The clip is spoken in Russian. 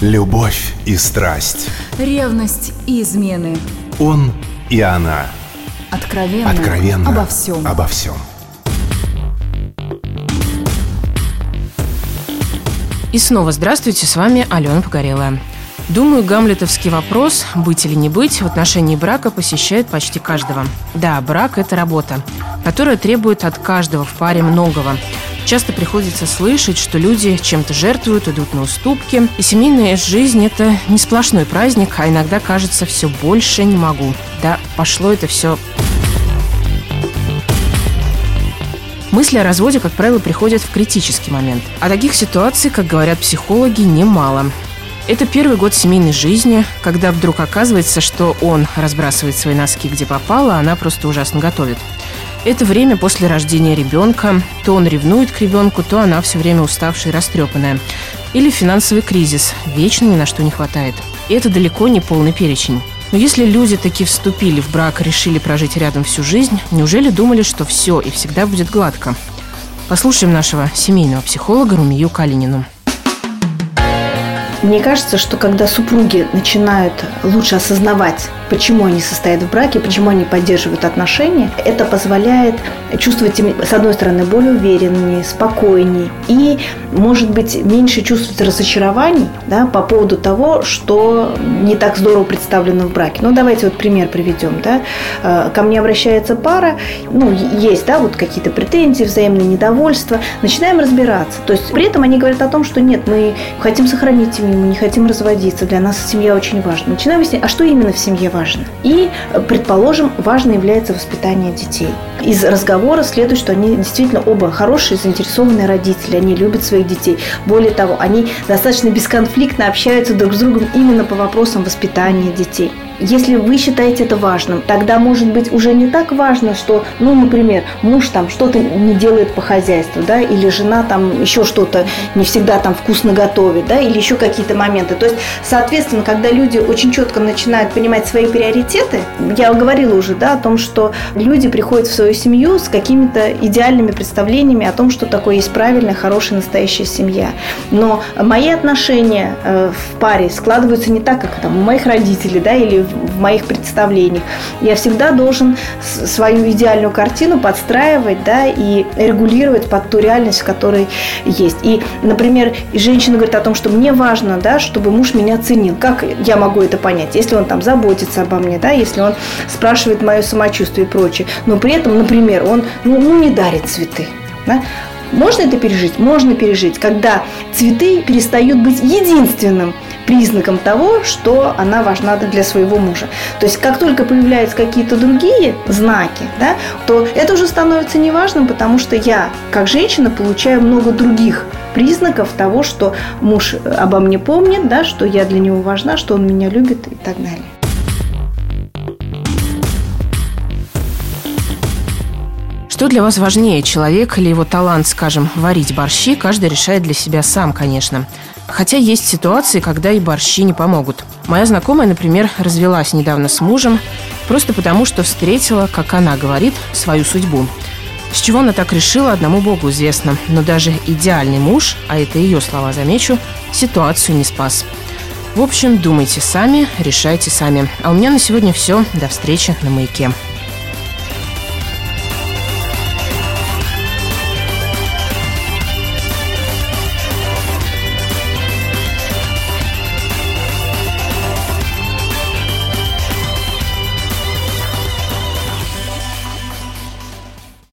Любовь и страсть. Ревность и измены. Он и она. Откровенно. Откровенно. Обо всем. Обо всем. И снова здравствуйте, с вами Алена Погорелая. Думаю, гамлетовский вопрос «быть или не быть» в отношении брака посещает почти каждого. Да, брак – это работа, которая требует от каждого в паре многого – Часто приходится слышать, что люди чем-то жертвуют, идут на уступки. И семейная жизнь – это не сплошной праздник, а иногда кажется все больше не могу. Да, пошло это все Мысли о разводе, как правило, приходят в критический момент. А таких ситуаций, как говорят психологи, немало. Это первый год семейной жизни, когда вдруг оказывается, что он разбрасывает свои носки где попало, а она просто ужасно готовит. Это время после рождения ребенка. То он ревнует к ребенку, то она все время уставшая и растрепанная. Или финансовый кризис. Вечно ни на что не хватает. И это далеко не полный перечень. Но если люди таки вступили в брак, решили прожить рядом всю жизнь, неужели думали, что все и всегда будет гладко? Послушаем нашего семейного психолога Румию Калинину. Мне кажется, что когда супруги начинают лучше осознавать, почему они состоят в браке, почему они поддерживают отношения, это позволяет чувствовать с одной стороны, более увереннее, спокойнее и, может быть, меньше чувствовать разочарований да, по поводу того, что не так здорово представлено в браке. Ну, давайте вот пример приведем. Да. Э, ко мне обращается пара, ну, есть, да, вот какие-то претензии, взаимное недовольство. Начинаем разбираться. То есть при этом они говорят о том, что нет, мы хотим сохранить мы не хотим разводиться, для нас семья очень важна. Начинаем выяснять, а что именно в семье важно? И, предположим, важно является воспитание детей. Из разговора следует, что они действительно оба хорошие, заинтересованные родители, они любят своих детей. Более того, они достаточно бесконфликтно общаются друг с другом именно по вопросам воспитания детей. Если вы считаете это важным, тогда может быть уже не так важно, что, ну, например, муж там что-то не делает по хозяйству, да, или жена там еще что-то не всегда там вкусно готовит, да, или еще какие-то моменты. То есть, соответственно, когда люди очень четко начинают понимать свои приоритеты, я говорила уже, да, о том, что люди приходят в свою семью с какими-то идеальными представлениями о том, что такое есть правильная, хорошая, настоящая семья. Но мои отношения э, в паре складываются не так, как там у моих родителей, да, или в моих представлениях. Я всегда должен свою идеальную картину подстраивать да, и регулировать под ту реальность, в которой есть. И, например, женщина говорит о том, что мне важно, да, чтобы муж меня ценил. Как я могу это понять? Если он там заботится обо мне, да, если он спрашивает мое самочувствие и прочее, но при этом, например, он ну, ну не дарит цветы. Да? Можно это пережить? Можно пережить, когда цветы перестают быть единственным признаком того, что она важна для своего мужа. То есть, как только появляются какие-то другие знаки, да, то это уже становится неважным, потому что я, как женщина, получаю много других признаков того, что муж обо мне помнит, да, что я для него важна, что он меня любит и так далее. Что для вас важнее, человек или его талант, скажем, варить борщи, каждый решает для себя сам, конечно. Хотя есть ситуации, когда и борщи не помогут. Моя знакомая, например, развелась недавно с мужем просто потому, что встретила, как она говорит, свою судьбу. С чего она так решила, одному богу известно. Но даже идеальный муж, а это ее слова замечу, ситуацию не спас. В общем, думайте сами, решайте сами. А у меня на сегодня все. До встречи на «Маяке».